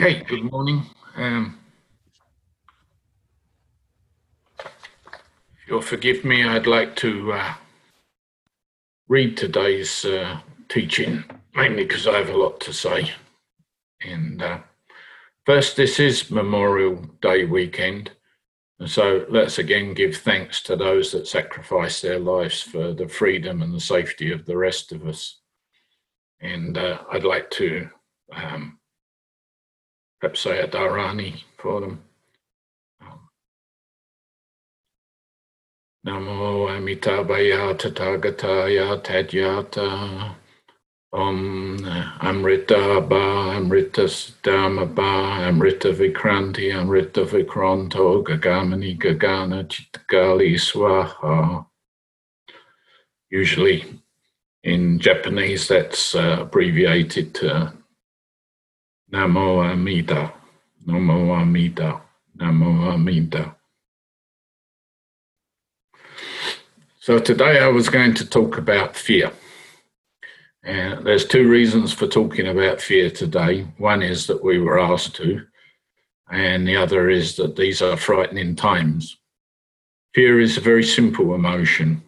Okay, good morning. Um, if you'll forgive me, I'd like to uh, read today's uh, teaching, mainly because I have a lot to say. And uh, first, this is Memorial Day weekend. And so let's again give thanks to those that sacrifice their lives for the freedom and the safety of the rest of us. And uh, I'd like to um, a Dharani for them. Namo Amitabhaya Tathagataya Tadyata Om Amrita Ba Amrita Dhamma Ba Amrita Vikranti Amrita Vikranto Gagamani Gagana Chitgali Swaha. Usually in Japanese that's uh, abbreviated to Namo Amida. Namo Amida. Namo Amida. So today I was going to talk about fear. And there's two reasons for talking about fear today. One is that we were asked to, and the other is that these are frightening times. Fear is a very simple emotion.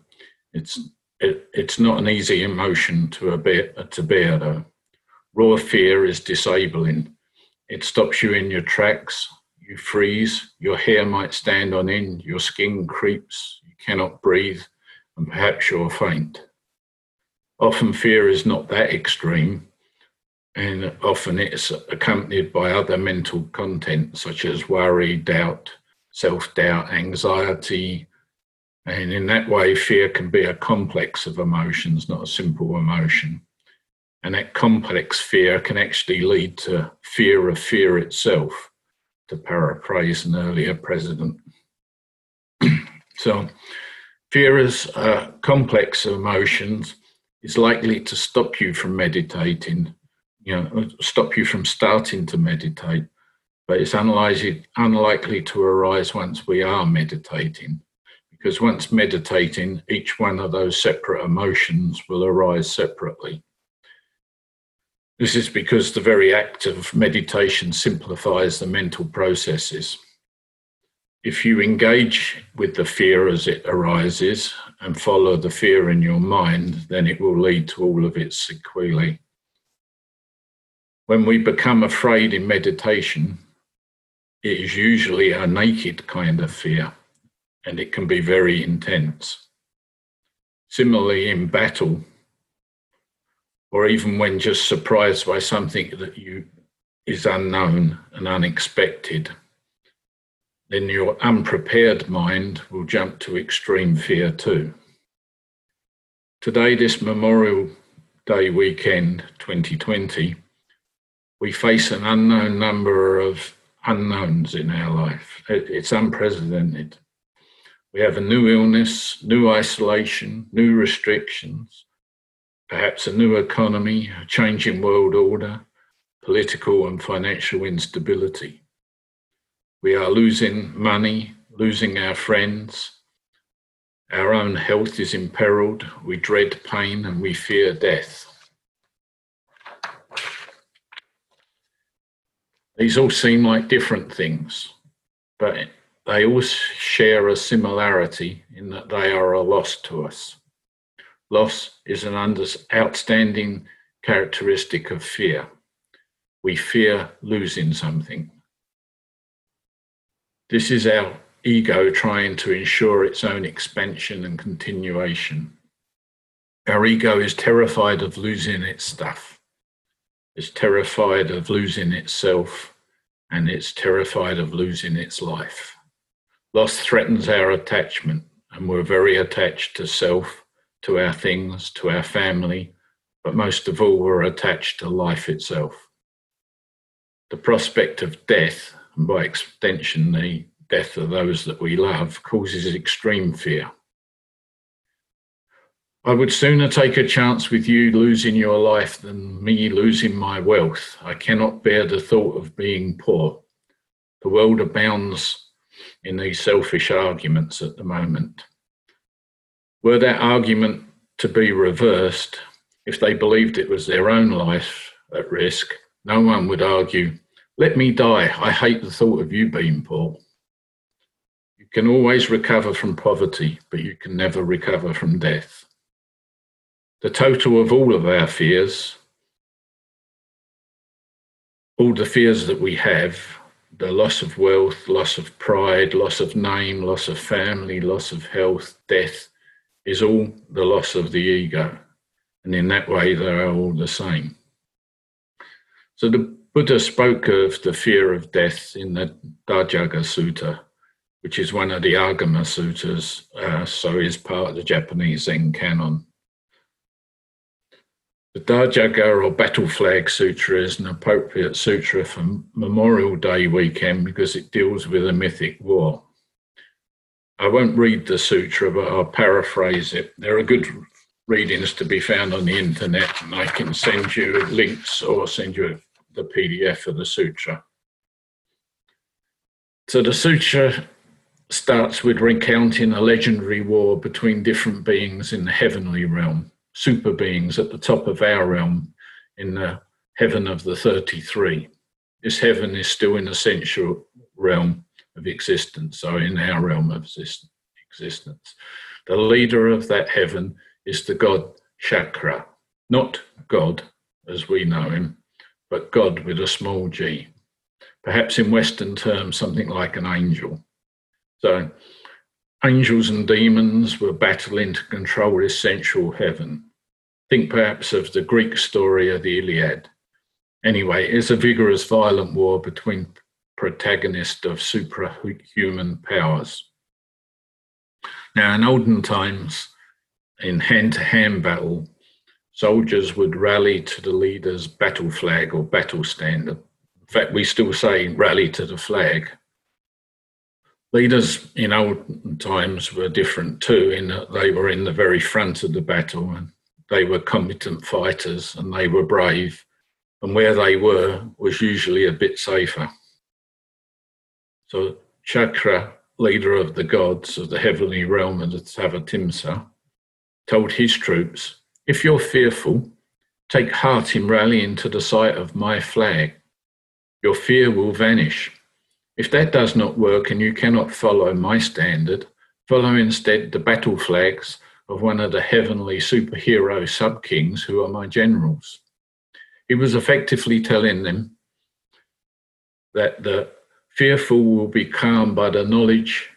It's it, it's not an easy emotion to bear, to bear though. Raw fear is disabling. It stops you in your tracks. You freeze. Your hair might stand on end. Your skin creeps. You cannot breathe and perhaps you'll faint. Often fear is not that extreme, and often it's accompanied by other mental content such as worry, doubt, self doubt, anxiety. And in that way, fear can be a complex of emotions, not a simple emotion. And that complex fear can actually lead to fear of fear itself, to paraphrase an earlier president. so, Fear is a complex emotions is likely to stop you from meditating, you know, uh, stop you from starting to meditate, but it's unlikely to arise once we are meditating. Because once meditating, each one of those separate emotions will arise separately. This is because the very act of meditation simplifies the mental processes if you engage with the fear as it arises and follow the fear in your mind, then it will lead to all of its sequelae. When we become afraid in meditation, it is usually a naked kind of fear, and it can be very intense. Similarly, in battle, or even when just surprised by something that you is unknown and unexpected, then your unprepared mind will jump to extreme fear too. Today, this Memorial Day weekend 2020, we face an unknown number of unknowns in our life. It's unprecedented. We have a new illness, new isolation, new restrictions, perhaps a new economy, a changing world order, political and financial instability. We are losing money, losing our friends. Our own health is imperiled. We dread pain and we fear death. These all seem like different things, but they all share a similarity in that they are a loss to us. Loss is an outstanding characteristic of fear. We fear losing something. This is our ego trying to ensure its own expansion and continuation. Our ego is terrified of losing its stuff. It's terrified of losing itself and it's terrified of losing its life. Loss threatens our attachment, and we're very attached to self, to our things, to our family, but most of all, we're attached to life itself. The prospect of death and by extension, the death of those that we love, causes extreme fear. I would sooner take a chance with you losing your life than me losing my wealth. I cannot bear the thought of being poor. The world abounds in these selfish arguments at the moment. Were that argument to be reversed, if they believed it was their own life at risk, no one would argue Let me die. I hate the thought of you being poor. You can always recover from poverty, but you can never recover from death. The total of all of our fears, all the fears that we have, the loss of wealth, loss of pride, loss of name, loss of family, loss of health, death, is all the loss of the ego. And in that way, they are all the same. So the Buddha spoke of the fear of death in the Dhajagga Sutta, which is one of the Agama Suttas, uh, so is part of the Japanese Zen canon. The Dhajagga or Battle Flag Sutra is an appropriate sutra for Memorial Day weekend because it deals with a mythic war. I won't read the sutra, but I'll paraphrase it. There are good readings to be found on the internet, and I can send you links or send you the PDF of the sutra. So the sutra starts with recounting a legendary war between different beings in the heavenly realm, super beings at the top of our realm in the heaven of the 33. This heaven is still in the sensual realm of existence, so in our realm of existence. The leader of that heaven is the god Shakra, not God as we know him, but God with a small g. Perhaps in Western terms, something like an angel. So, angels and demons were battling to control this sensual heaven. Think perhaps of the Greek story of the Iliad. Anyway, it's a vigorous, violent war between protagonist of superhuman powers. Now, in olden times, in hand to hand battle, soldiers would rally to the leader's battle flag or battle standard. In fact, we still say rally to the flag. Leaders in old times were different too, in that they were in the very front of the battle and they were competent fighters and they were brave. And where they were was usually a bit safer. So Shakra, leader of the gods of the heavenly realm of the Tavatimsa, told his troops, If you're fearful, take heart in rallying to the sight of my flag. Your fear will vanish. If that does not work and you cannot follow my standard, follow instead the battle flags of one of the heavenly superhero sub kings who are my generals. He was effectively telling them that the Fearful will be calmed by the knowledge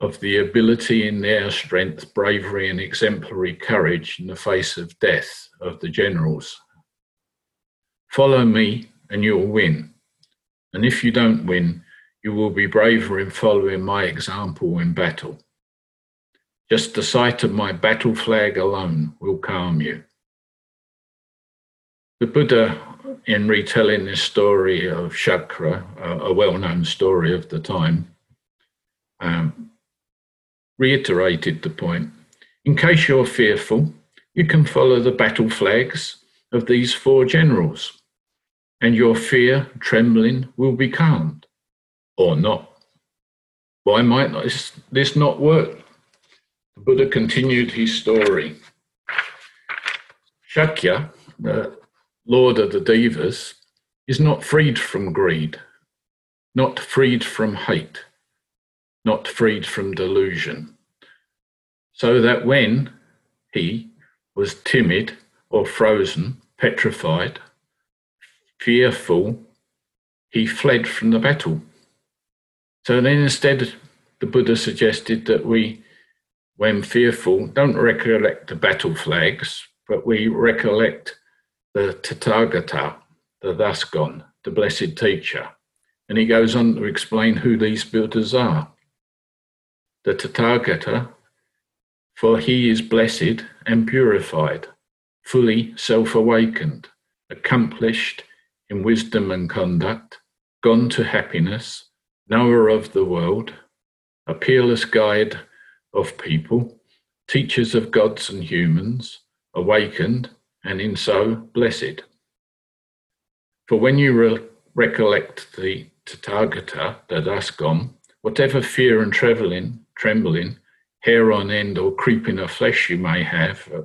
of the ability in their strength, bravery, and exemplary courage in the face of death of the generals. Follow me, and you will win. And if you don't win, you will be braver in following my example in battle. Just the sight of my battle flag alone will calm you. The Buddha in retelling this story of Shakra, a, well known story of the time, um, reiterated the point. In case you're fearful, you can follow the battle flags of these four generals, and your fear, trembling, will be calmed, or not. Why might this not work? The Buddha continued his story. Shakya, Lord of the Devas, is not freed from greed, not freed from hate, not freed from delusion. So that when he was timid or frozen, petrified, fearful, he fled from the battle. So then instead, the Buddha suggested that we, when fearful, don't recollect the battle flags, but we recollect the Tathagata, the thus gone, the blessed teacher. And he goes on to explain who these Buddhas are. The Tathagata, for he is blessed and purified, fully self awakened, accomplished in wisdom and conduct, gone to happiness, knower of the world, a peerless guide of people, teachers of gods and humans, awakened, and in so blessed. For when you re- recollect the Tathagata, the thus whatever fear and trembling, trembling, hair on end or creeping of flesh you may have uh,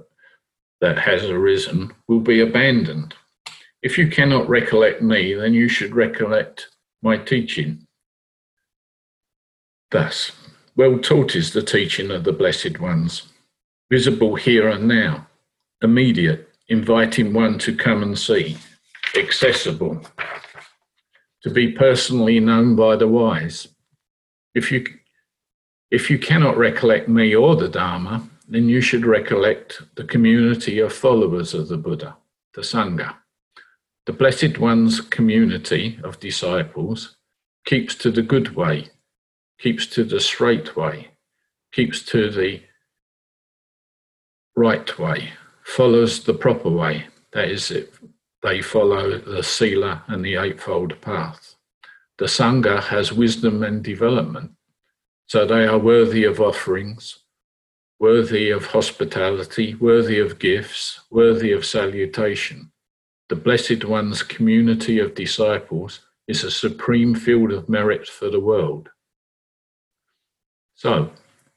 that has arisen will be abandoned. If you cannot recollect me, then you should recollect my teaching. Thus, well taught is the teaching of the blessed ones, visible here and now, immediate, inviting one to come and see, accessible, to be personally known by the wise. If you if you cannot recollect me or the Dharma, then you should recollect the community of followers of the Buddha, the Sangha. The Blessed One's community of disciples keeps to the good way, keeps to the straight way, keeps to the right way, follows the proper way. That is, it, they follow the Sila and the Eightfold Path. The Sangha has wisdom and development so they are worthy of offerings, worthy of hospitality, worthy of gifts, worthy of salutation. The Blessed One's community of disciples is a supreme field of merit for the world. So,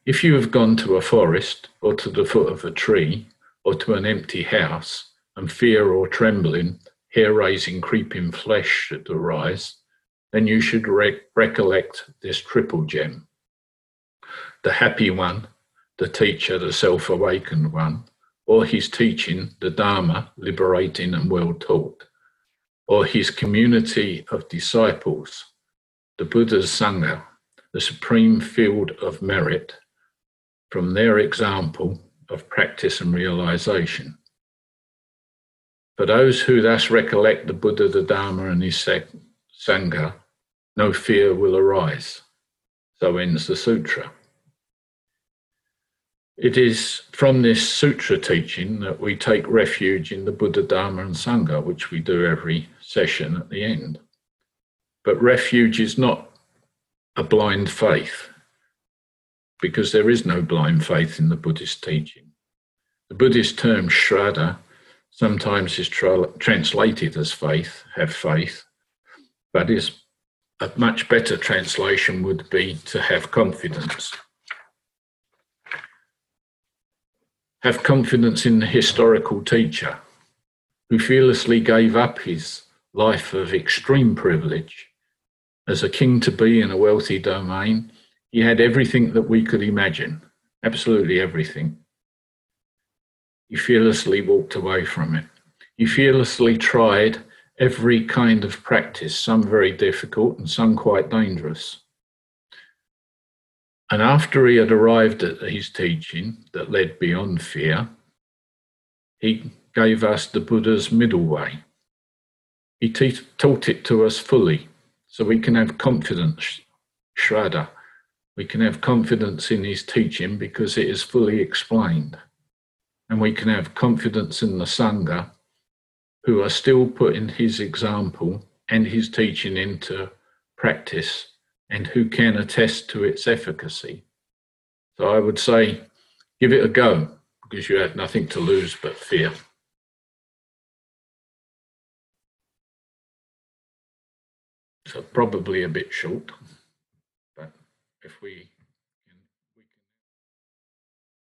if you have gone to a forest or to the foot of a tree or to an empty house and fear or trembling, hair raising, creeping flesh should arise, then you should re- recollect this triple gem. The happy one, the teacher, the self awakened one, or his teaching, the Dharma, liberating and well taught, or his community of disciples, the Buddha's Sangha, the supreme field of merit. From their example of practice and realization. For those who thus recollect the Buddha, the Dharma, and his Sangha, no fear will arise. So ends the sutra. It is from this sutra teaching that we take refuge in the Buddha, Dharma, and Sangha, which we do every session at the end. But refuge is not a blind faith, because there is no blind faith in the Buddhist teaching. The Buddhist term shraddha sometimes is tra- translated as faith, have faith, but is a much better translation would be to have confidence. Have confidence in the historical teacher who fearlessly gave up his life of extreme privilege. As a king to be in a wealthy domain, he had everything that we could imagine, absolutely everything. He fearlessly walked away from it. He fearlessly tried every kind of practice, some very difficult and some quite dangerous. And after he had arrived at his teaching that led beyond fear, he gave us the Buddha's middle way. He te- taught it to us fully so we can have confidence, Shraddha. We can have confidence in his teaching because it is fully explained. And we can have confidence in the Sangha who are still putting his example and his teaching into practice and who can attest to its efficacy. So I would say give it a go because you have nothing to lose but fear. So probably a bit short, if we